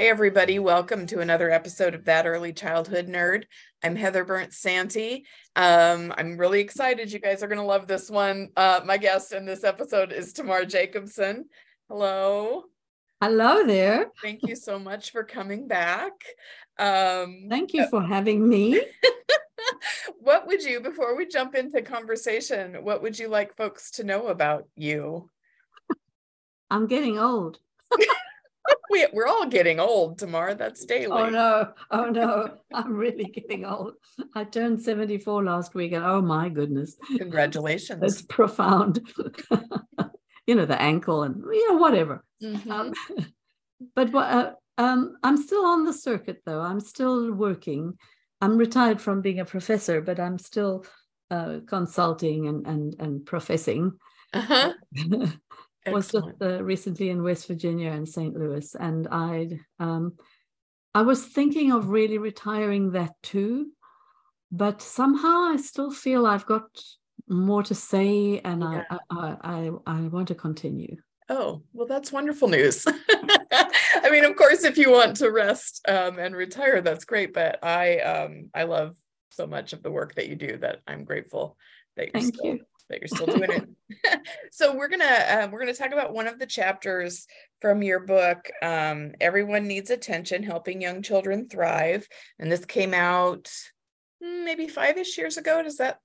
Hi, everybody. Welcome to another episode of That Early Childhood Nerd. I'm Heather Bernt-Santy. Um, I'm really excited. You guys are going to love this one. Uh, my guest in this episode is Tamar Jacobson. Hello. Hello there. Thank you so much for coming back. Um, Thank you for having me. what would you, before we jump into conversation, what would you like folks to know about you? I'm getting old. we, we're all getting old, Tamar. That's daily. Oh no, oh no, I'm really getting old. I turned 74 last week, and oh my goodness. Congratulations. It's profound. you know, the ankle and you know, whatever. Mhm. Um, but what, uh, um, I'm still on the circuit though. I'm still working. I'm retired from being a professor, but I'm still uh, consulting and, and, and professing. Uh-huh. Was just uh, recently in West Virginia and St. Louis, and I um, I was thinking of really retiring that too, but somehow I still feel I've got more to say, and I, I I I I want to continue. Oh, well, that's wonderful news. I mean, of course, if you want to rest um, and retire, that's great. But I, um, I love so much of the work that you do that I'm grateful that you're Thank still you. That you're still doing it. so we're gonna um, we're gonna talk about one of the chapters from your book. Um, Everyone needs attention, helping young children thrive, and this came out mm, maybe five-ish years ago. Does that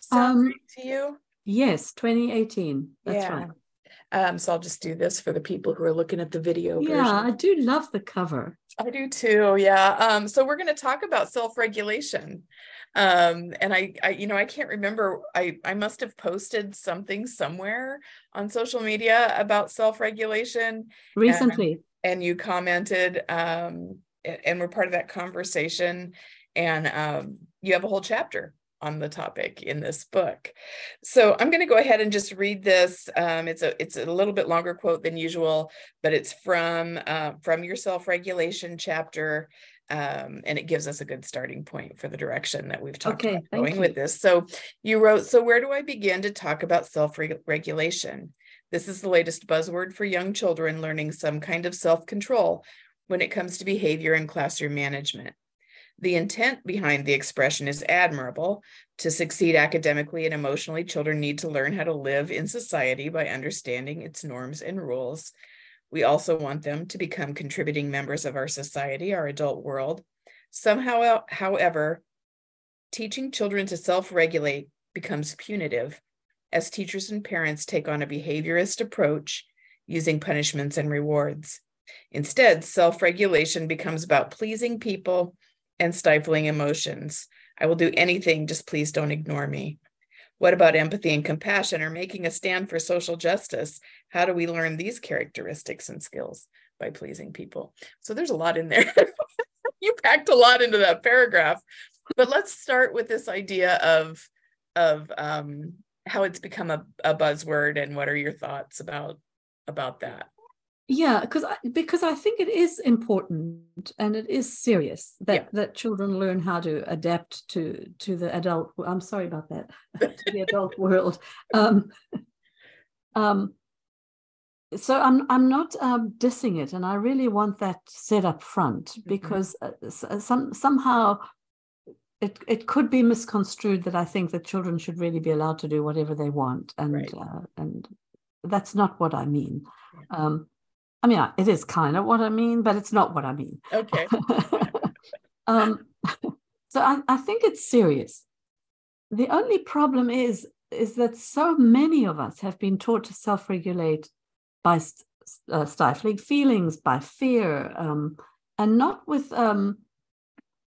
sound Um, right to you? Yes, 2018. That's Yeah. right. Um, so I'll just do this for the people who are looking at the video version. Yeah, I do love the cover. I do too. Yeah. Um, so we're going to talk about self-regulation. Um, and I, I, you know, I can't remember. I, I must have posted something somewhere on social media about self-regulation, Recently, and you commented, um, a- and we're part of that conversation. And um, you have a whole chapter on the topic in this book. So I'm going to go ahead and just read this. Um, it's a it's a little bit longer quote than usual, but it's from uh, from your self-regulation chapter. Um, and it gives us a good starting point for the direction that we've talked Okay, about going with this. So you wrote, so where do I begin to talk about self-regulation? This is the latest buzzword for young children learning some kind of self-control when it comes to behavior and classroom management. The intent behind the expression is admirable. To succeed academically and emotionally, children need to learn how to live in society by understanding its norms and rules. We also want them to become contributing members of our society, our adult world. Somehow, however, teaching children to self regulate becomes punitive as teachers and parents take on a behaviorist approach using punishments and rewards. Instead, self regulation becomes about pleasing people and stifling emotions. I will do anything, just please don't ignore me. What about empathy and compassion or making a stand for social justice? How do we learn these characteristics and skills? By pleasing people. So there's a lot in there. you packed a lot into that paragraph. But let's start with this idea of, of um, how it's become a, a buzzword and what are your thoughts about about that? Yeah, because I, because I think it is important and it is serious that Yeah. that children learn how to adapt to to the adult. I'm sorry about that. to the adult world. Um, um, so I'm I'm not um, dissing it, and I really want that set up front because uh, uh, some somehow it it could be misconstrued that I think that children should really be allowed to do whatever they want, and Right. uh, and that's not what I mean. Um, I mean, it is kind of what I mean, but it's not what I mean. Okay. um, so I, I think it's serious. The only problem is is that so many of us have been taught to self-regulate by st- uh, stifling feelings, by fear, um, and not with um,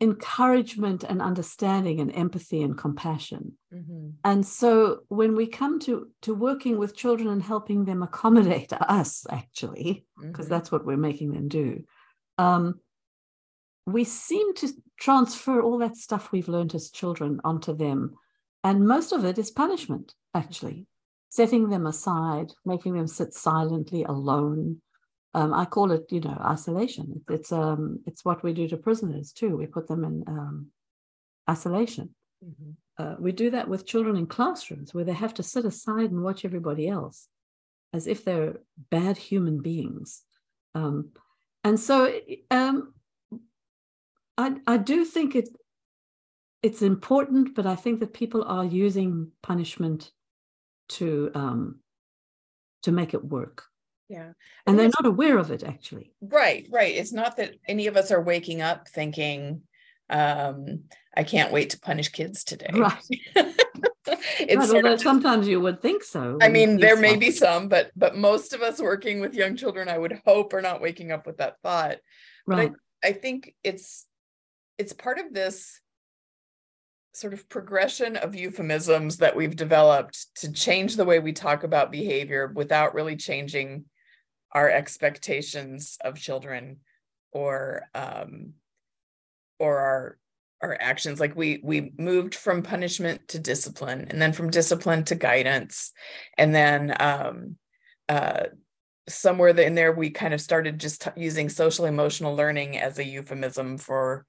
encouragement and understanding and empathy and compassion. Mhm. And so when we come to to working with children and helping them accommodate us, actually, because Mhm. that's what we're making them do, um, we seem to transfer all that stuff we've learned as children onto them and most of it is punishment, actually, setting them aside, making them sit silently alone. Um, I call it, you know, isolation. It's um, it's what we do to prisoners too. We put them in um, isolation. Mm-hmm. Uh, we do that with children in classrooms where they have to sit aside and watch everybody else as if they're bad human beings. Um, and so um, I, I do think it it's important, but I think that people are using punishment to um, to make it work. Yeah. And they're not aware of it actually. Right, right. It's not that any of us are waking up thinking, um, I can't wait to punish kids today. Right. it's right, although sometimes you would think so. I mean, there may be some, but but most of us working with young children, I would hope, are not waking up with that thought. Right. I, I think it's it's part of this sort of progression of euphemisms that we've developed to change the way we talk about behavior without really changing our expectations of children or um, or our our actions. Like we we moved from punishment to discipline and then from discipline to guidance. And then um, uh, somewhere in there we kind of started just t- using social emotional learning as a euphemism for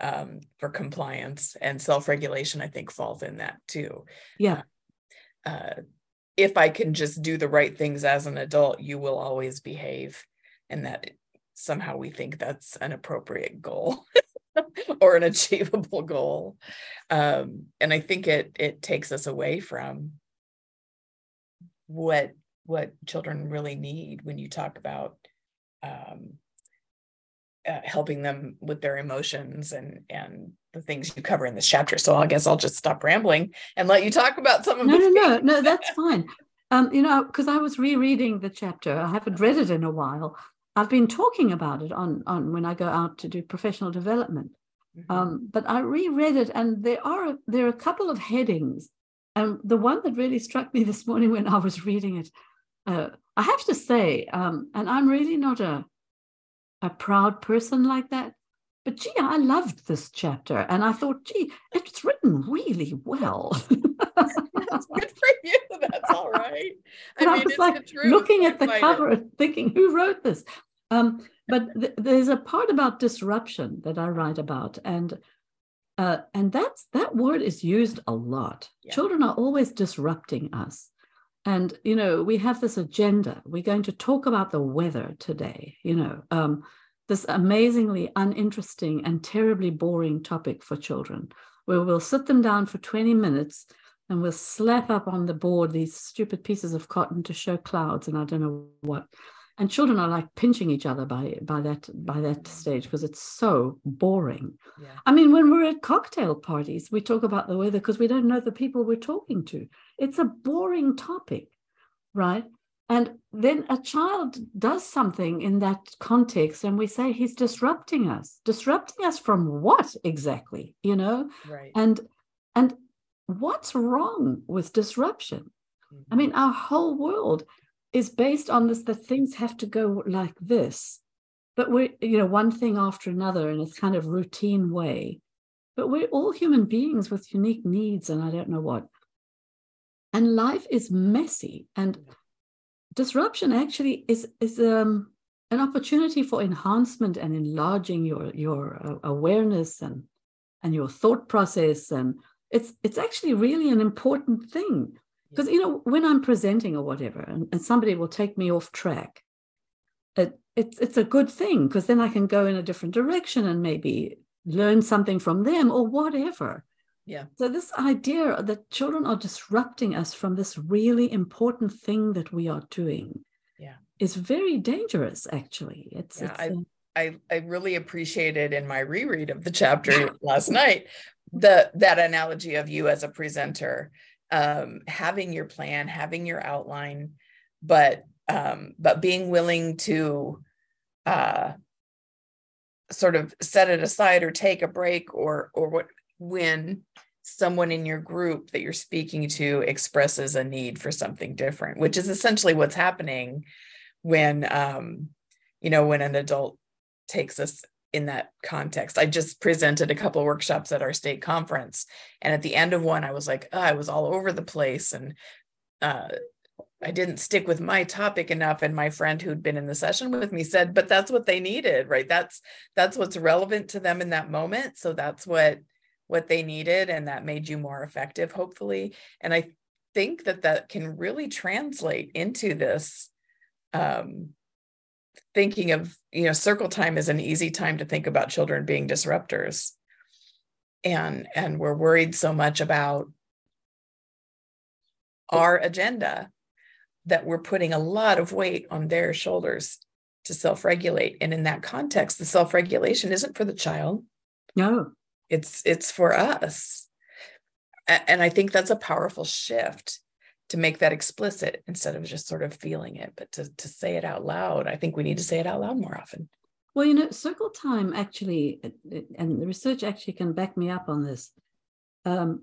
um, for compliance and self-regulation i think falls in that too. Yeah. Uh, uh, if i can just do the right things as an adult you will always behave and that somehow we think that's an appropriate goal or an achievable goal. Um, and i think it it takes us away from what what children really need when you talk about um, uh, helping them with their emotions and and the things you cover in this chapter. So I guess I'll just stop rambling and let you talk about some of no, no, no, no. That's fine. Um, you know, because I was rereading the chapter. I haven't read it in a while. I've been talking about it on on when I go out to do professional development. Mm-hmm. Um, but I reread it, and there are there are a couple of headings. And the one that really struck me this morning when I was reading it, uh, I have to say, um, and I'm really not a a proud person like that. But gee, I loved this chapter and I thought, gee, it's written really well. That's good for you. That's all right. I, mean, I was like looking at the cover and thinking, who wrote this? Um, but th- there's a part about disruption that I write about, and uh, and that's that word is used a lot. Yeah. Children are always disrupting us. And, you know, we have this agenda. We're going to talk about the weather today, you know, um, this amazingly uninteresting and terribly boring topic for children, where we'll sit them down for 20 minutes and we'll slap up on the board these stupid pieces of cotton to show clouds and I don't know what and children are like pinching each other by by that by that stage because it's so boring yeah. i mean when we're at cocktail parties we talk about the weather because we don't know the people we're talking to it's a boring topic right? And then a child does something in that context and we say he's disrupting us. Disrupting us from what exactly you know? Right. And and what's wrong with disruption? Mm-hmm. i mean our whole world is based on this that things have to go like this. But we're you know one thing after another in a kind of routine way. But we're all human beings with unique needs and i don't know what and life is messy and disruption actually is is um, an opportunity for enhancement and enlarging your your uh, awareness and and your thought process. And it's it's actually really an important thing. Because you know when i'm presenting or whatever and, and somebody will take me off track it, it's it's a good thing because then i can go in a different direction and maybe learn something from them or whatever yeah. So this idea that children are disrupting us from this really important thing that we are doing yeah. is very dangerous actually. It's, yeah, it's I, uh, I i really appreciated in my reread of the chapter last night the that analogy of you as a presenter um, having your plan, having your outline, but um, but being willing to uh, sort of set it aside or take a break or or what when someone in your group that you're speaking to expresses a need for something different, which is essentially what's happening when um, you know when an adult takes us in that context. I just presented a couple of workshops at our state conference. And at the end of one, I was like, oh, I was all over the place and uh, I didn't stick with my topic enough. And my friend who'd been in the session with me said, but that's what they needed, right? That's that's what's relevant to them in that moment. So that's what what they needed. And that made you more effective, hopefully. And I think that that can really translate into this um, thinking of you know circle time is an easy time to think about children being disruptors and and we're worried so much about our agenda that we're putting a lot of weight on their shoulders to self-regulate and in that context the self-regulation isn't for the child no it's it's for us and i think that's a powerful shift to make that explicit instead of just sort of feeling it, but to, to say it out loud. I think we need to say it out loud more often. Well, you know, circle time actually, and the research actually can back me up on this. Um,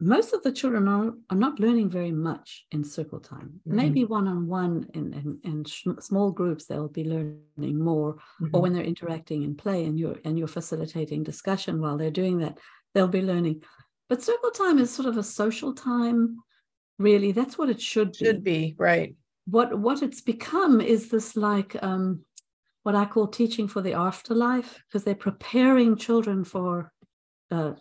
most of the children are, are not learning very much in circle time. Mm-hmm. Maybe one on one in, in, in small groups, they'll be learning more, mm-hmm. or when they're interacting in play and you're and you're facilitating discussion while they're doing that, they'll be learning. But circle time is sort of a social time really that's what it should be should be right what what it's become is this like um what i call teaching for the afterlife because they're preparing children for a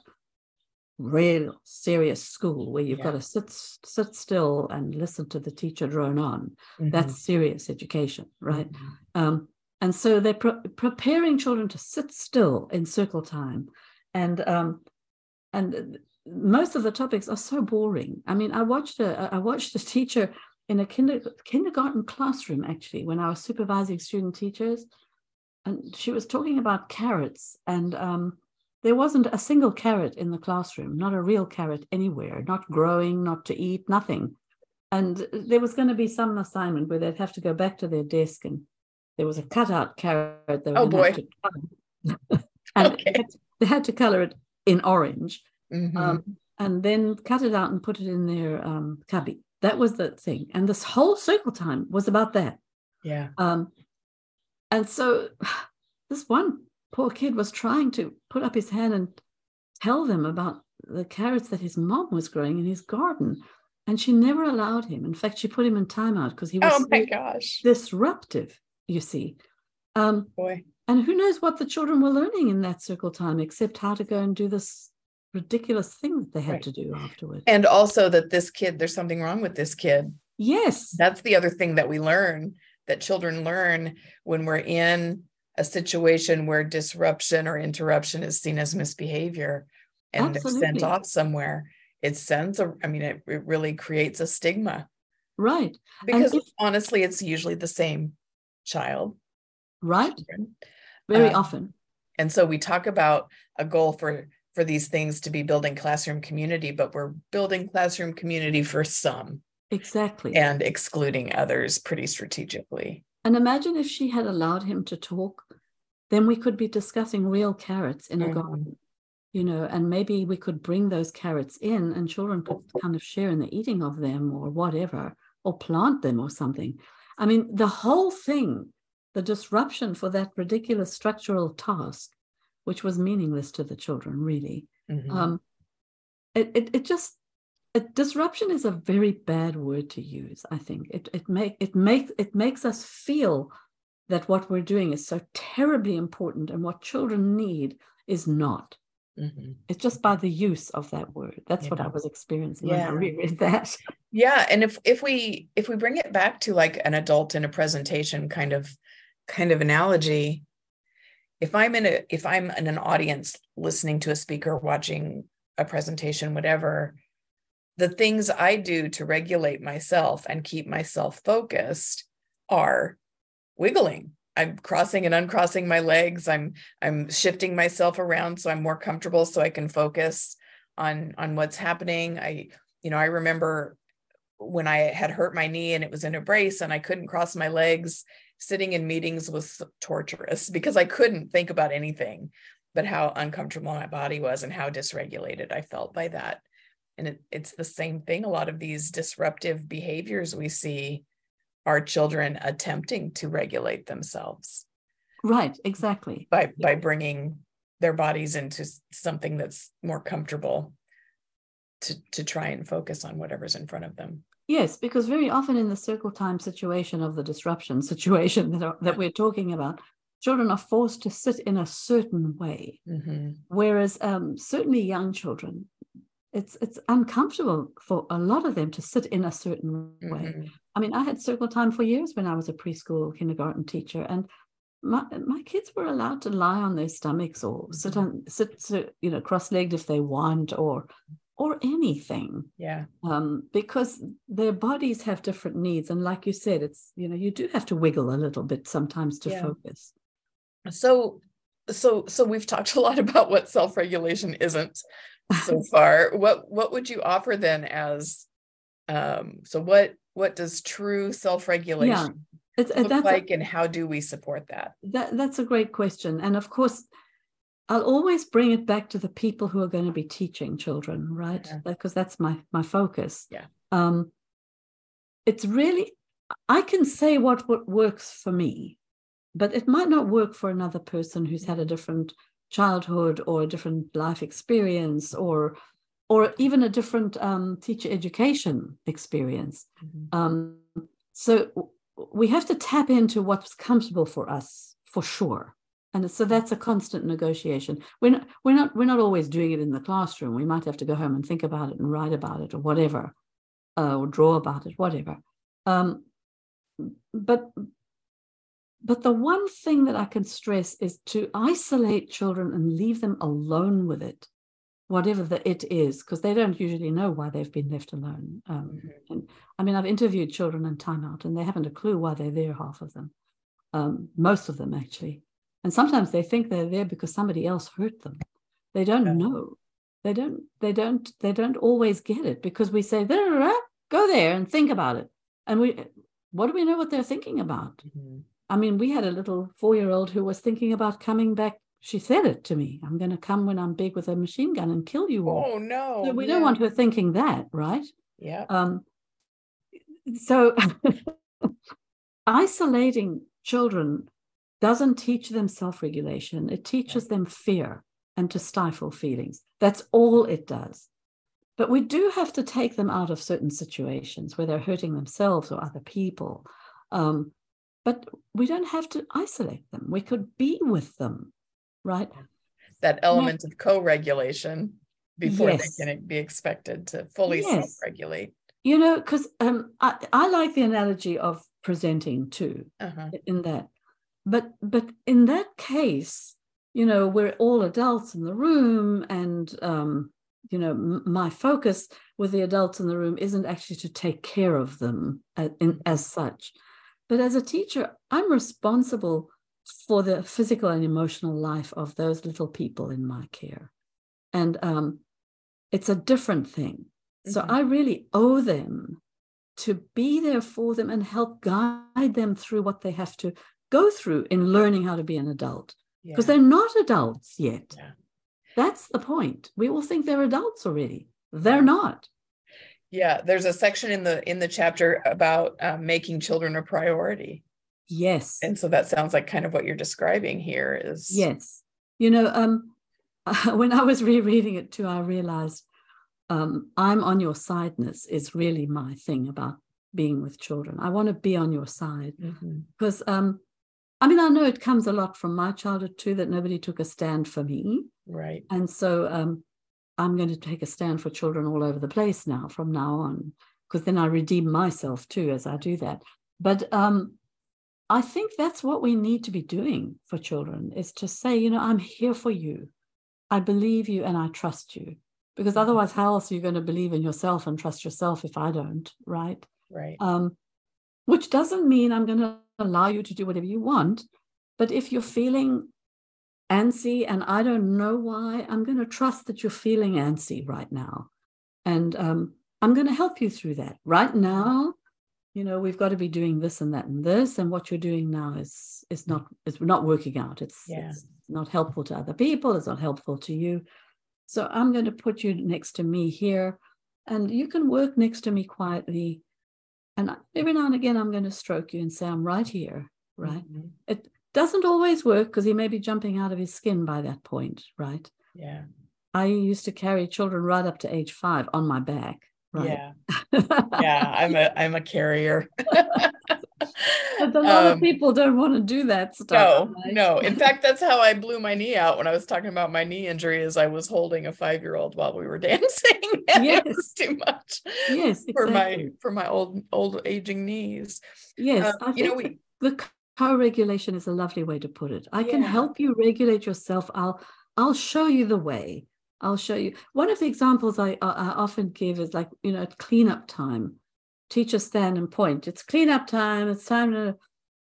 real serious school where you've yeah. got to sit sit still and listen to the teacher drone on mm-hmm. that's serious education right mm-hmm. um, and so they're pre- preparing children to sit still in circle time and um, and most of the topics are so boring. I mean, I watched a I watched a teacher in a kinder, kindergarten classroom actually when I was supervising student teachers, and she was talking about carrots, and um, there wasn't a single carrot in the classroom, not a real carrot anywhere, not growing, not to eat, nothing. And there was going to be some assignment where they'd have to go back to their desk, and there was a cutout carrot. oh boy! and okay. they, had to, they had to color it in orange mm-hmm. um, and then cut it out and put it in their um, cubby. That was the thing. And this whole circle time was about that. Yeah. Um, and so this one poor kid was trying to put up his hand and tell them about the carrots that his mom was growing in his garden. And she never allowed him. In fact, she put him in timeout because he was oh my gosh disruptive, you see. Um, Boy. And who knows what the children were learning in that circle time, except how to go and do this ridiculous thing that they had right. to do afterwards. And also that this kid, there's something wrong with this kid. Yes. That's the other thing that we learn that children learn when we're in a situation where disruption or interruption is seen as misbehavior and sent off somewhere. It sends a, I mean, it, it really creates a stigma. Right. Because if, honestly, it's usually the same child. Right. Children. Very um, often. And so we talk about a goal for for these things to be building classroom community, but we're building classroom community for some. Exactly. And excluding others pretty strategically. And imagine if she had allowed him to talk, then we could be discussing real carrots in mm-hmm. a garden, you know, and maybe we could bring those carrots in and children could kind of share in the eating of them or whatever, or plant them or something. I mean, the whole thing, the disruption for that ridiculous structural task which was meaningless to the children, really. Mm-hmm. Um, it, it, it just it, disruption is a very bad word to use. I think it it make it make it makes us feel that what we're doing is so terribly important, and what children need is not. Mm-hmm. It's just by the use of that word. That's yeah. what I was experiencing yeah. when I reread that. Yeah, and if if we if we bring it back to like an adult in a presentation kind of kind of analogy, if i'm in a if i'm in an audience listening to a speaker watching a presentation whatever the things i do to regulate myself and keep myself focused are wiggling i'm crossing and uncrossing my legs i'm i'm shifting myself around so i'm more comfortable so i can focus on on what's happening i you know i remember when i had hurt my knee and it was in a brace and i couldn't cross my legs sitting in meetings was torturous because I couldn't think about anything but how uncomfortable my body was and how dysregulated I felt by that. And it, it's the same thing. A lot of these disruptive behaviors we see are children attempting to regulate themselves. right exactly by by bringing their bodies into something that's more comfortable to to try and focus on whatever's in front of them yes because very often in the circle time situation of the disruption situation that, are, that we're talking about children are forced to sit in a certain way mm-hmm. whereas um, certainly young children it's it's uncomfortable for a lot of them to sit in a certain way mm-hmm. i mean i had circle time for years when i was a preschool kindergarten teacher and my my kids were allowed to lie on their stomachs or sit mm-hmm. on sit, sit you know cross-legged if they want or or anything yeah um, because their bodies have different needs and like you said it's you know you do have to wiggle a little bit sometimes to yeah. focus so so so we've talked a lot about what self-regulation isn't so far what what would you offer then as um so what what does true self-regulation yeah. It's, look like, a, and how do we support that? That that's a great question, and of course, I'll always bring it back to the people who are going to be teaching children, right? Yeah. Because that's my my focus. Yeah. Um, it's really I can say what what works for me, but it might not work for another person who's had a different childhood or a different life experience or or even a different um, teacher education experience. Mm-hmm. Um, so we have to tap into what's comfortable for us for sure. And so that's a constant negotiation. We're not, we're not we're not always doing it in the classroom. We might have to go home and think about it and write about it or whatever uh, or draw about it whatever. Um, but but the one thing that i can stress is to isolate children and leave them alone with it whatever the it is, because they don't usually know why they've been left alone. Um, mm-hmm. and I mean, I've interviewed children in timeout, and they haven't a clue why they're there. Half of them, um, most of them actually, and sometimes they think they're there because somebody else hurt them. They don't yeah. know. They don't. They don't. They don't always get it because we say, "Go there and think about it," and we. What do we know what they're thinking about? Mm-hmm. I mean, we had a little four-year-old who was thinking about coming back she said it to me. I'm going to come when I'm big with a machine gun and kill you all. Oh no! So we yeah. don't want her thinking that, right? Yeah. Um. So isolating children doesn't teach them self-regulation. It teaches them fear and to stifle feelings. That's all it does. But we do have to take them out of certain situations where they're hurting themselves or other people. Um, but we don't have to isolate them. We could be with them right? That element of co-regulation before yes. they can be expected to fully yes. self-regulate. You know, because um, I, I like the analogy of presenting too uh-huh. in that. But but in that case, you know, we're all adults in the room, and um, you know, m- my focus with the adults in the room isn't actually to take care of them as, in, as such, but as a teacher, I'm responsible for the physical and emotional life of those little people in my care. And um, it's a different thing. Mm-hmm. So I really owe them to be there for them and help guide them through what they have to go through in learning how to be an adult because yeah. they're not adults yet. Yeah. That's the point. We all think they're adults already. They're not. Yeah, there's a section in the in the chapter about uh, making children a priority. Yes. And so that sounds like kind of what you're describing here is Yes. You know, um when I was rereading it too, I realized um, I'm on your sideness is really my thing about being with children. I want to be on your side mm-hmm. because um, I mean, I know it comes a lot from my childhood too that nobody took a stand for me. Right. And so um, I'm going to take a stand for children all over the place now from now on because then I redeem myself too as I do that. But um, I think that's what we need to be doing for children is to say, you know, I'm here for you. I believe you and I trust you. Because mm-hmm. otherwise, how else are you going to believe in yourself and trust yourself if I don't? Right. Right. Um, which doesn't mean I'm going to allow you to do whatever you want. But if you're feeling antsy and I don't know why, I'm going to trust that you're feeling antsy right now. And um, I'm going to help you through that. Right now, you know we've got to be doing this and that and this and what you're doing now is is not is not working out it's, yeah. it's not helpful to other people it's not helpful to you so i'm going to put you next to me here and you can work next to me quietly and every now and again i'm going to stroke you and say i'm right here right mm-hmm. it doesn't always work because he may be jumping out of his skin by that point, right? Yeah. I used to carry children right up to age five on my back. Right. Yeah. Yeah. I'm a I'm a carrier. But a lot of Um, people don't want to do that No, stuff. right? no. In fact, that's how I blew my knee out when I was talking about my knee injury. Is I was holding a five year old while we were dancing. and It was too much Yes, for my for my old old aging knees. Yes, Um, you know, we the co-regulation is a lovely way to put it. I can help you regulate yourself. I'll I'll show you the way. I'll show you. One of the examples I, I often give is like you know at cleanup time. Teacher stand and point. It's cleanup time. It's time to.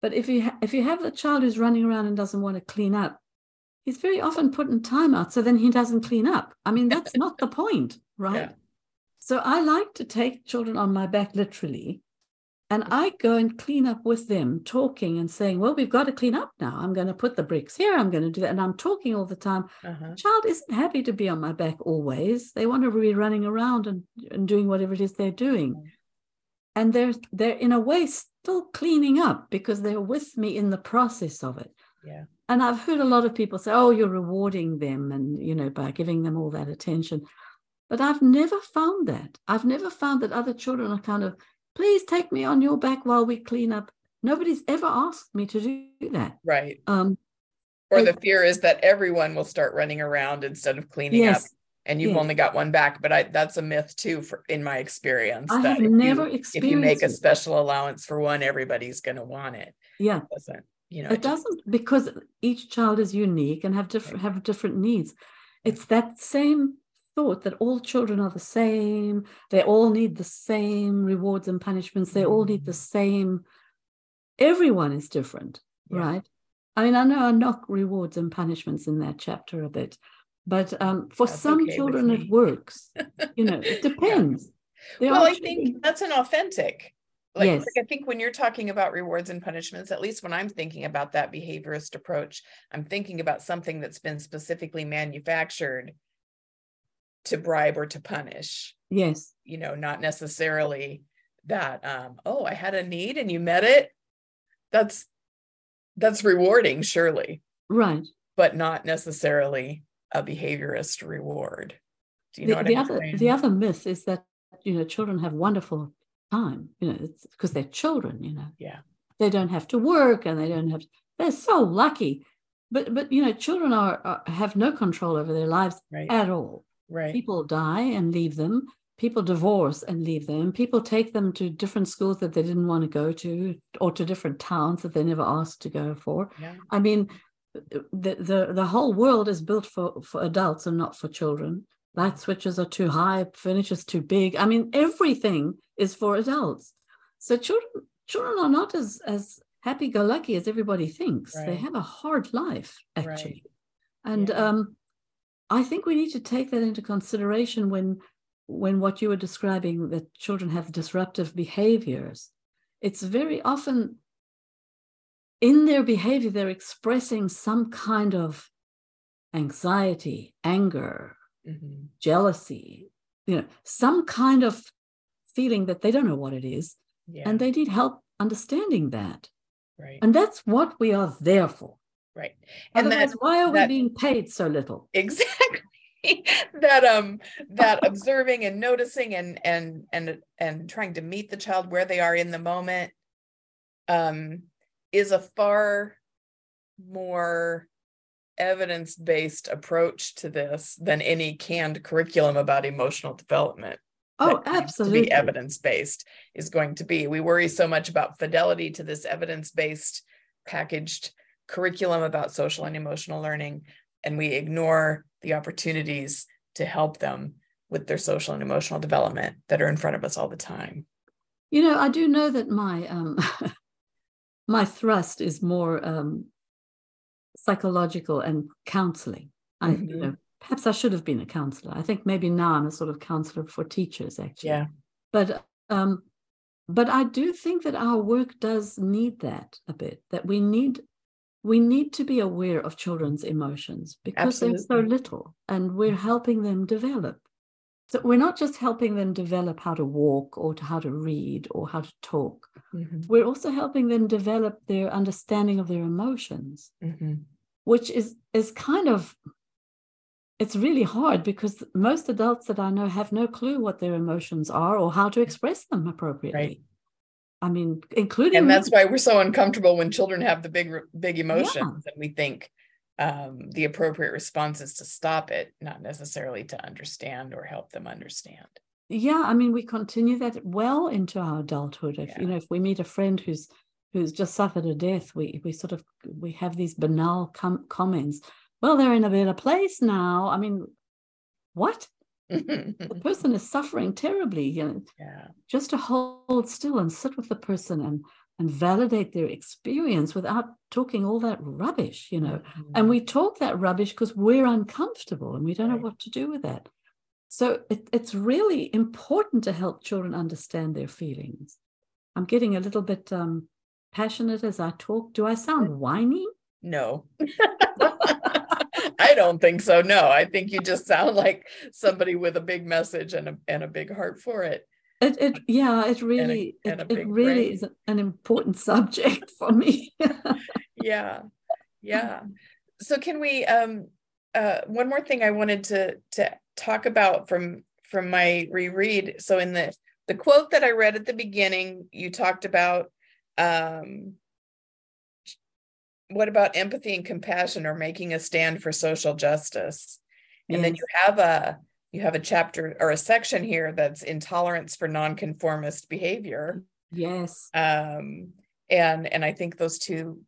But if you ha- if you have a child who's running around and doesn't want to clean up, he's very often put in timeout. So then he doesn't clean up. I mean that's not the point, right? Yeah. So I like to take children on my back literally and I go and clean up with them, talking and saying, Well, we've got to clean up now. I'm going to put the bricks here. I'm going to do that. And I'm talking all the time. uh-huh. Child isn't happy to be on my back always. They want to be running around and, and doing whatever it is they're doing. Mm. And they're they're in a way still cleaning up because they're with me in the process of it. Yeah. And I've heard a lot of people say, Oh, you're rewarding them and you know, by giving them all that attention. But I've never found that. I've never found that other children are kind of, please take me on your back while we clean up. Nobody's ever asked me to do that. Right. Um, Or I- the fear is that everyone will start running around instead of cleaning up. And you've yes. only got one back, but I that's a myth too for in my experience. I that have if you- never if you make experienced a special allowance for one, everybody's gonna want it. yeah, It doesn't, you know. it doesn't because each child is unique and have different have different needs. It's that same thought that all children are the same. They all need the same rewards and punishments. They all need the same. Everyone is different, Yeah. right? I mean, I know I knock rewards and punishments in that chapter a bit, but um, for That's some okay children it works. You know, it depends. There Well, I children- think that's an authentic. Like, Yes. like, I think when you're talking about rewards and punishments, at least when I'm thinking about that behaviorist approach, I'm thinking about something that's been specifically manufactured to bribe or to punish, yes, you know, not necessarily that um, oh, I had a need and you met it. That's that's rewarding, surely, right. but not necessarily a behaviorist reward. Do you know what the I'm other saying? the other myth is that you know children have wonderful time you know it's because they're children you know Yeah. they don't have to work and they don't have they're so lucky but but you know children are, are have no control over their lives Right. at all Right. people die and leave them people divorce and leave them people take them to different schools that they didn't want to go to or to different towns that they never asked to go for Yeah. I mean, the, the the whole world is built for for adults and not for children. Light switches are too high, furniture's too big. I mean, everything is for adults. So children children are not as as happy go lucky as everybody thinks. They have a hard life Right. actually, and Yeah. um, I think we need to take that into consideration when when what you were describing that children have disruptive behaviors. It's very often in their behavior, they're expressing some kind of anxiety, anger, Mhm. jealousy, you know, some kind of feeling that they don't know what it is. Yeah. And they need help understanding that. right. And that's what we are there for. Right. And Otherwise, that why are that- we being paid so little? exactly that um that observing and noticing and and and and trying to meet the child where they are in the moment um is a far more evidence-based approach to this than any canned curriculum about emotional development Oh, to absolutely. be evidence-based is going to be we worry so much about fidelity to this evidence-based packaged curriculum about social and emotional learning and we ignore the opportunities to help them with their social and emotional development that are in front of us all the time You know, I do know that my um, my thrust is more um, psychological and counseling. I, you Mhm. know, perhaps I should have been a counselor. I think maybe now I'm a sort of counselor for teachers, actually. yeah But um, but I do think that our work does need that a bit. That we need we need to be aware of children's emotions because they're so little, and we're helping them develop. So we're not just helping them develop how to walk or to how to read or how to talk. Mhm. We're also helping them develop their understanding of their emotions, Mhm. which is is kind of it's really hard because most adults that I know have no clue what their emotions are or how to express them appropriately. I mean, including and that's me. why we're so uncomfortable when children have the big big emotions and we think um, the appropriate response is to stop it not necessarily to understand or help them understand. Yeah i mean we continue that well into our adulthood. If you know if we meet a friend who's who's just suffered a death we we sort of we have these banal com- comments. Well they're in a better place now. I mean what the person is suffering terribly you know yeah just to hold still and sit with the person and and validate their experience without talking all that rubbish you know and we talk that rubbish because we're uncomfortable and we don't know what to do with that. So it, it's really important to help children understand their feelings. I'm getting a little bit um, passionate as I talk. Do I sound whiny? no i don't think so no i think you just sound like somebody with a big message and a, and a big heart for it It, it yeah, it really, and a it, it really brain. is an important subject for me. yeah yeah so can we um uh one more thing i wanted to to talk about from from my reread so in the the quote that i read at the beginning you talked about um what about empathy and compassion or making a stand for social justice and then you have a you have a chapter or a section here that's intolerance for nonconformist behavior yes. um and and i think those two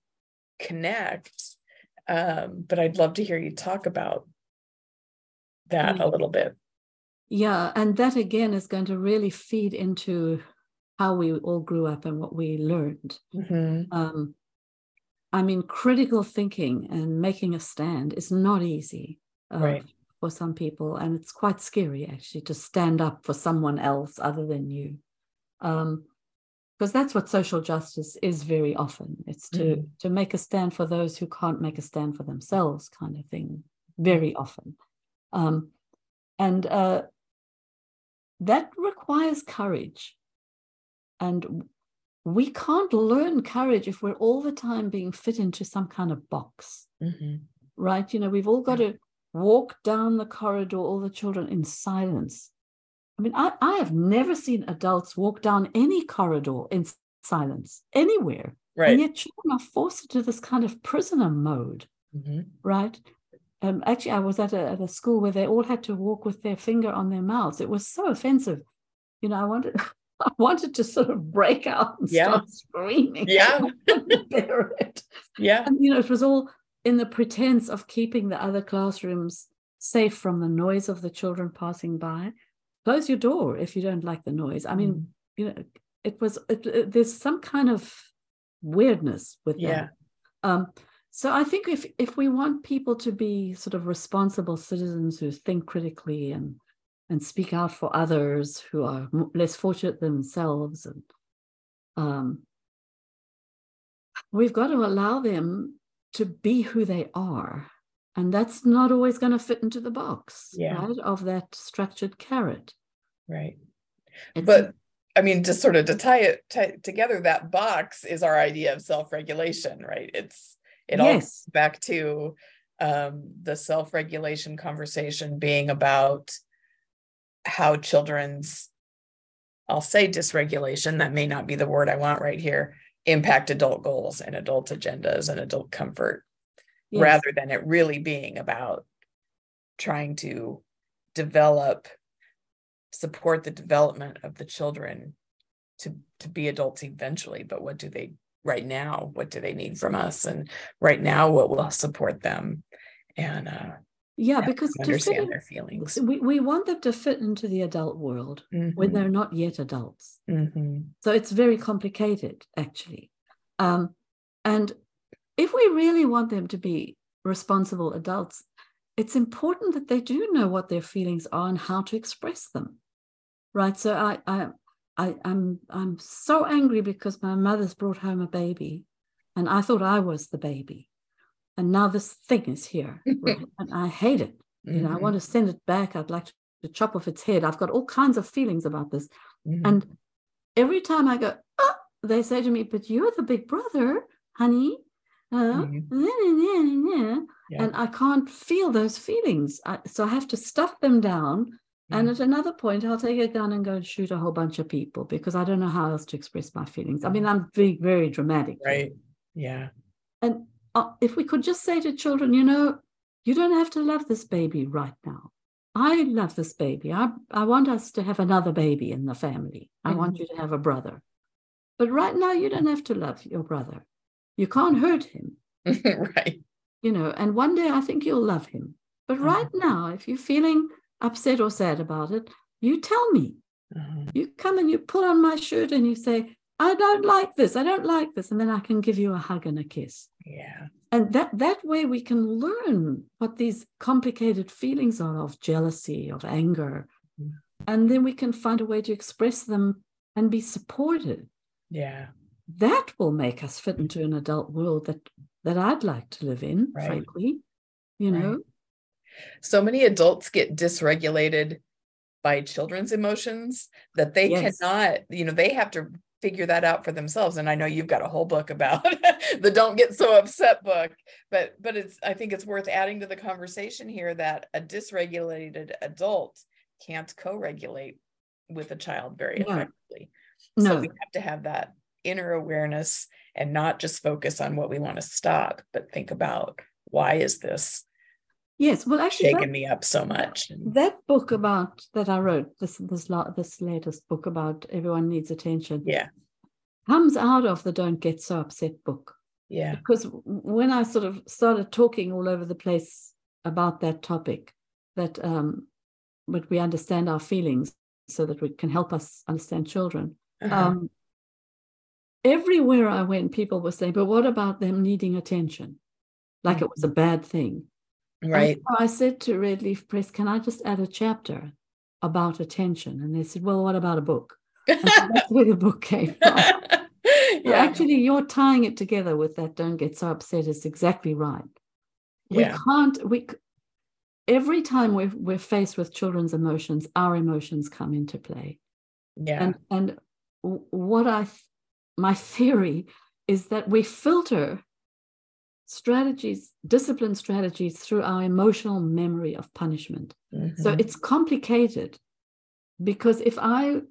connect um but i'd love to hear you talk about that a little bit Yeah, and that again is going to really feed into how we all grew up and what we learned. Mhm. um, I mean, critical thinking and making a stand is not easy uh, Right. for some people, and it's quite scary actually to stand up for someone else other than you, because that's what social justice is very often. It's to Mhm. to make a stand for those who can't make a stand for themselves, kind of thing. Very often, um, and uh, that requires courage, and we can't learn courage if we're all the time being fit into some kind of box, Mhm. right? You know, we've all got to walk down the corridor, all the children in silence. I mean, I, I have never seen adults walk down any corridor in silence anywhere. right And yet children are forced into this kind of prisoner mode, Mhm. right? Um, actually, I was at a, at a school where they all had to walk with their finger on their mouths. It was so offensive. You know, I wanted, I wanted to sort of break out and Yeah. start screaming. Yeah. Bear it. yeah And, you know, it was all in the pretense of keeping the other classrooms safe from the noise of the children passing by. Close your door if you don't like the noise. I mean, Mhm. you know, it was, it, it- there's some kind of weirdness with Yeah. that. Um, so I think if if we want people to be sort of responsible citizens who think critically and and speak out for others who are less fortunate themselves, and um, we've got to allow them to be who they are, and that's not always going to fit into the box, Yeah. right? Of that structured carrot. right It's- but i mean just sort of to tie it tie together that box is our idea of self-regulation right it's it all yes, comes back to um the self-regulation conversation being about how children's i'll say dysregulation that may not be the word i want right here impact adult goals and adult agendas and adult comfort yes. rather than it really being about trying to develop support the development of the children to to be adults eventually but what do they right now what do they need from us and right now what will support them and uh yeah, because to fit understand in- their feelings we, we want them to fit into the adult world when Mhm, they're not yet adults. mhm, So it's very complicated, actually. Um, and if we really want them to be responsible adults, it's important that they do know what their feelings are and how to express them. Right. So I, I, I I'm I'm so angry because my mother's brought home a baby, and I thought I was the baby, and now this thing is here, right? and I hate it. You know, I mhm. want to send it back. I'd like to to chop off its head. I've got all kinds of feelings about this. Mhm. And every time I go, oh, they say to me, but you're the big brother, honey. Uh, Mhm. yeah. Yeah. And I can't feel those feelings. I, so I have to stuff them down. And Mhm. at another point, I'll take a gun and go and shoot a whole bunch of people because I don't know how else to express my feelings. I mean, I'm being very dramatic. right. Yeah. And uh, if we could just say to children, you know, you don't have to love this baby right now. I love this baby. I, I want us to have another baby in the family. I want Mhm. you to have a brother. But right now, you don't have to love your brother. You can't hurt him, right. you know, and one day I think you'll love him. But Mhm. right now, if you're feeling upset or sad about it, you tell me. Uh-huh. You come and you pull on my shirt and you say, I don't like this. I don't like this. And then I can give you a hug and a kiss Yeah. and that that way we can learn what these complicated feelings are of jealousy of anger Mhm. and then we can find a way to express them and be supported Yeah. that will make us fit into an adult world that that i'd like to live in Right. frankly you Right. know So many adults get dysregulated by children's emotions that they Yes. cannot, you know, they have to figure that out for themselves. And I know you've got a whole book about the don't get so upset book, but but it's I think it's worth adding to the conversation here that a dysregulated adult can't co-regulate with a child very No. effectively. So we have to have that inner awareness and not just focus on what we want to stop, but think about why is this yes well actually shaking that, me up so much? That book about that i wrote this this this latest book about everyone needs attention Yeah, comes out of the don't get so upset book yeah, because when I sort of started talking all over the place about that topic, that um, but we understand our feelings so that we can help us understand children. uh-huh, Um, everywhere I went, people were saying, "But what about them needing attention?" Like it was a bad thing. Right. so I said to Redleaf Press, "Can I just add a chapter about attention?" And they said, "Well, what about a book?" So that's where the book came from. Yeah, actually, you're tying it together with that don't get so upset is exactly right. We can't, we, every time we're, we're faced with children's emotions, our emotions come into play. yeah, And, and what I, my theory is that we filter strategies, discipline strategies through our emotional memory of punishment. So mhm, it's complicated because if I,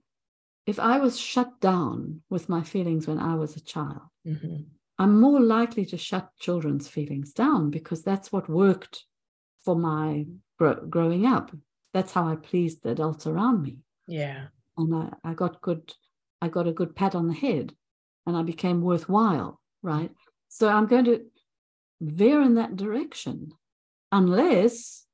if I was shut down with my feelings when I was a child, mhm, I'm more likely to shut children's feelings down because that's what worked for my gro- growing up. That's how I pleased the adults around me. yeah, And I, I got good, I got a good pat on the head and I became worthwhile, right? So I'm going to veer in that direction unless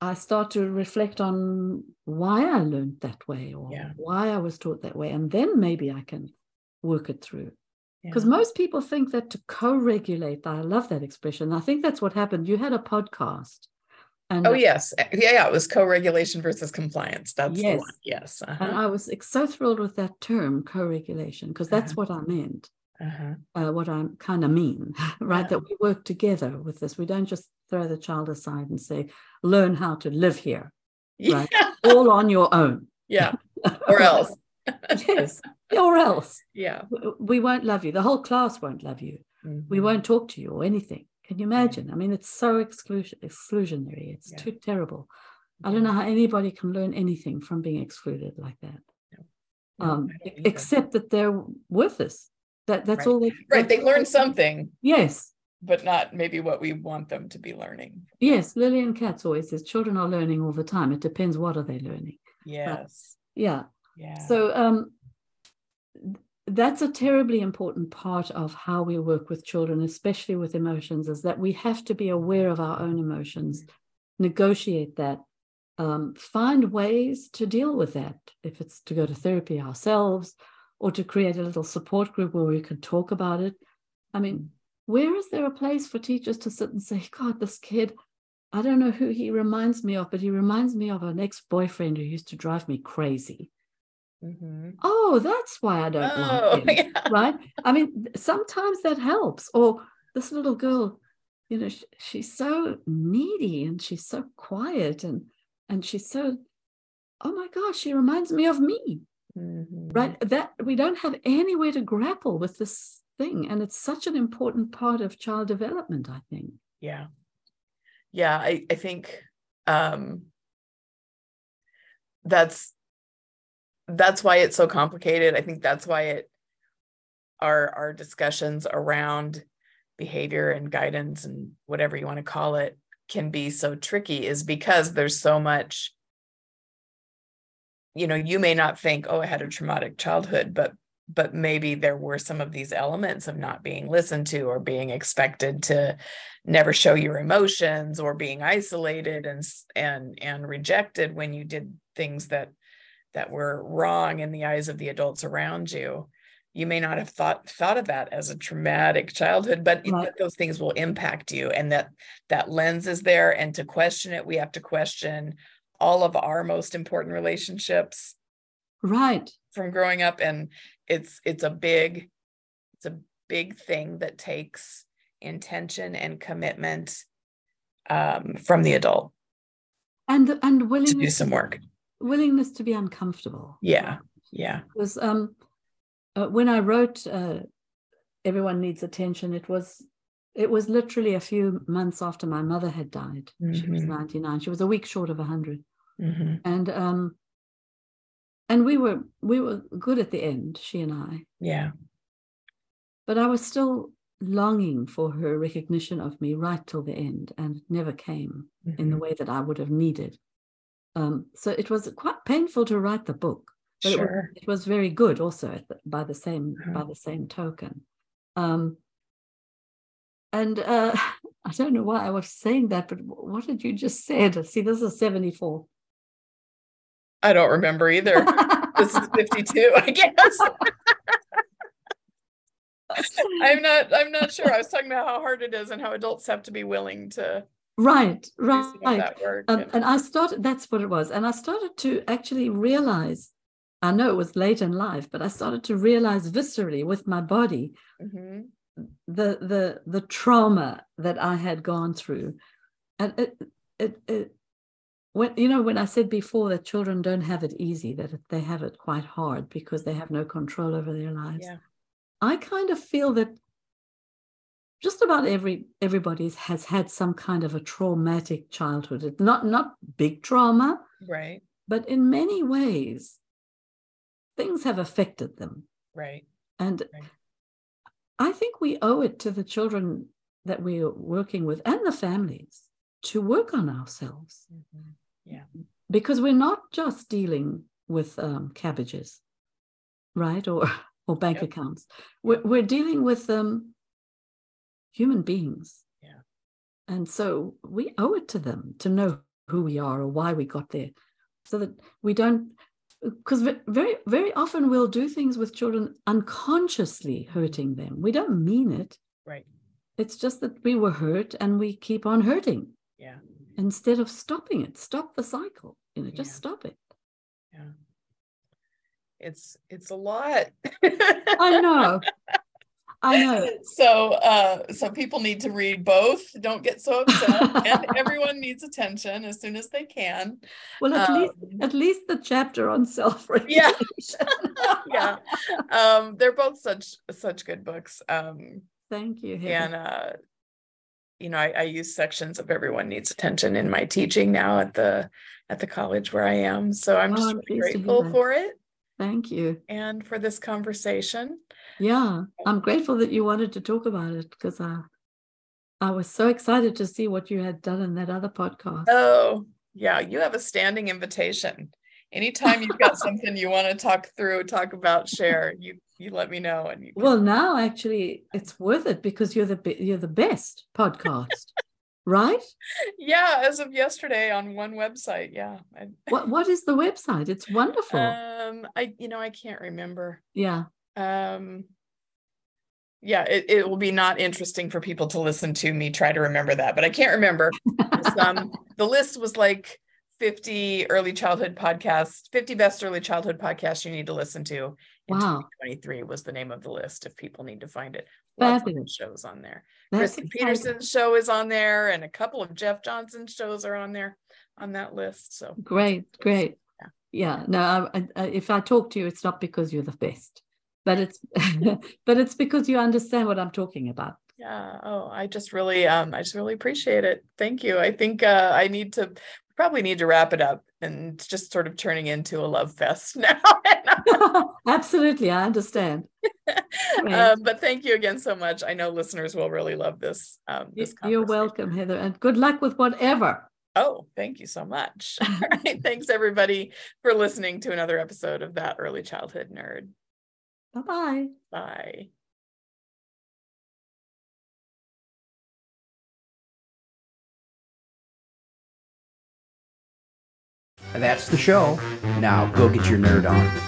I start to reflect on why I learned that way or Yeah. why I was taught that way. And then maybe I can work it through because yeah. most people think that to co-regulate i love that expression i think that's what happened you had a podcast and Oh yes, yeah, yeah. It was co-regulation versus compliance. That's the Yes. one. Yes. and Uh-huh. i was so thrilled with that term co-regulation because that's Uh-huh. what i meant uh-huh. uh, what i kind of mean right Yeah. that we work together with this we don't just throw the child aside and say learn how to live here Right. All on your own yeah. Or else. yes or else Yeah. We won't love you the whole class won't love you we Mhm. won't talk to you or anything. Can you imagine? I mean, it's so exclusion exclusionary. It's Yeah. too terrible. I don't know how anybody can learn anything from being excluded like that. No, Um, I don't either. except that they're worthless. That that's Right. all they Right. They learn something, Yes, but not maybe what we want them to be learning. yes. Lillian Katz always says children are learning all the time. It depends what are they learning. Yes. Yeah. Yeah. So um, that's a terribly important part of how we work with children, especially with emotions, is that we have to be aware of our own emotions, negotiate that, um, find ways to deal with that. If it's to go to therapy ourselves or to create a little support group where we can talk about it. I mean, where is there a place for teachers to sit and say, God, this kid, I don't know who he reminds me of, but he reminds me of an ex boyfriend who used to drive me crazy. Mhm. Oh, that's why I don't Oh, like him. yeah. Right? I mean, sometimes that helps. Or this little girl, you know, sh- she's so needy and she's so quiet and and she's so oh my gosh, she reminds me of me. Mhm. Right. That we don't have anywhere to grapple with this thing. And it's such an important part of child development, I think. Yeah. Yeah, I, I think um that's that's why it's so complicated. I think that's why it our our discussions around behavior and guidance and whatever you want to call it can be so tricky is because there's so much you know you may not think oh i had a traumatic childhood but but maybe there were some of these elements of not being listened to or being expected to never show your emotions or being isolated and and and rejected when you did things that that were wrong in the eyes of the adults around you you may not have thought thought of that as a traumatic childhood but Right. those things will impact you and that that lens is there and to question it we have to question all of our most important relationships Right. from growing up and it's it's a big it's a big thing that takes intention and commitment um, from the adult And and to do some work willingness to be uncomfortable. yeah yeah Because um uh, when I wrote uh, Everyone Needs Attention, it was it was literally a few months after my mother had died. She was Mhm. 99. She was a week short of 100. Mhm. And um and we were we were good at the end, she and I. yeah But I was still longing for her recognition of me right till the end, and it never came in the Mhm. way that I would have needed. Um, so it was quite painful to write the book, but it, was, sure it was very good also at the, by the same by Uh-huh. the same token. Um, and uh, I don't know why I was saying that, but what did you just said? See, this is seventy four. i don't remember either this is 52 i guess i'm not i'm not sure i was talking about how hard it is and how adults have to be willing to right, right. that Um, and- I started, that's what it was. And I started to actually realize, I know it was late in life, but I started to realize viscerally with my body Mhm. The the the trauma that I had gone through. And it it, it when you know when I said before that children don't have it easy, that they have it quite hard because they have no control over their lives. yeah I kind of feel that just about every everybody has had some kind of a traumatic childhood. It- Not not big trauma, right but in many ways, things have affected them. right And Right. I think we owe it to the children that we are working with and the families to work on ourselves Mhm. because we're not just dealing with um, cabbages, right? Or or bank Yep. accounts. We're, we're dealing with um, human beings. Yeah. And so we owe it to them to know who we are or why we got there so that we don't because very very often we'll do things with children unconsciously hurting them. We don't mean it. Right. It's just that we were hurt and we keep on hurting. Yeah. Instead of stopping it stop the cycle you know just Yeah. stop it. Yeah. It's it's a lot. I know i know. So uh so people need to read both don't get so upset and everyone needs attention as soon as they can well at least Um, at least the chapter on self Yeah. yeah. Um they're both such such good books um thank you Heather. and uh you know I, I use sections of everyone needs attention in my teaching now at the at the college where i am so i'm Oh, just really pleased to hear grateful for it thank you. And for this conversation. Yeah i'm grateful that you wanted to talk about it because i uh, i was so excited to see what you had done in that other podcast. Oh yeah you have a standing invitation. Anytime you've got something you want to talk through talk about share you you let me know and you can- well now actually it's worth it because you're the you're the best podcast right? Yeah as of yesterday on one website yeah what what is the website? It's wonderful. Um i you know i can't remember. Yeah. Um yeah it, it will be not interesting for people to listen to me try to remember that but i can't remember. Um, the list was like 50 early childhood podcasts 50 best early childhood podcasts you need to listen to Wow. 2023 was the name of the list if people need to find it lots of Fabulous. shows on there That's Kristen. Peterson's show is on there and a couple of Jeff Johnson shows are on there on that list so great great yeah no I, I, if i talk to you it's not because you're the best but it's but it's because you understand what i'm talking about Yeah. Oh, I just really, um, I just really appreciate it. Thank you. I think uh, I need to probably need to wrap it up and it's just sort of turning into a love fest now. absolutely i understand Great. um, but thank you again so much. I know listeners will really love this. Um, You- this you're welcome heather and good luck with whatever Oh, thank you so much. All right. Thanks everybody for listening to another episode of That Early Childhood Nerd. bye-bye Bye. That's the show. Now go get your nerd on.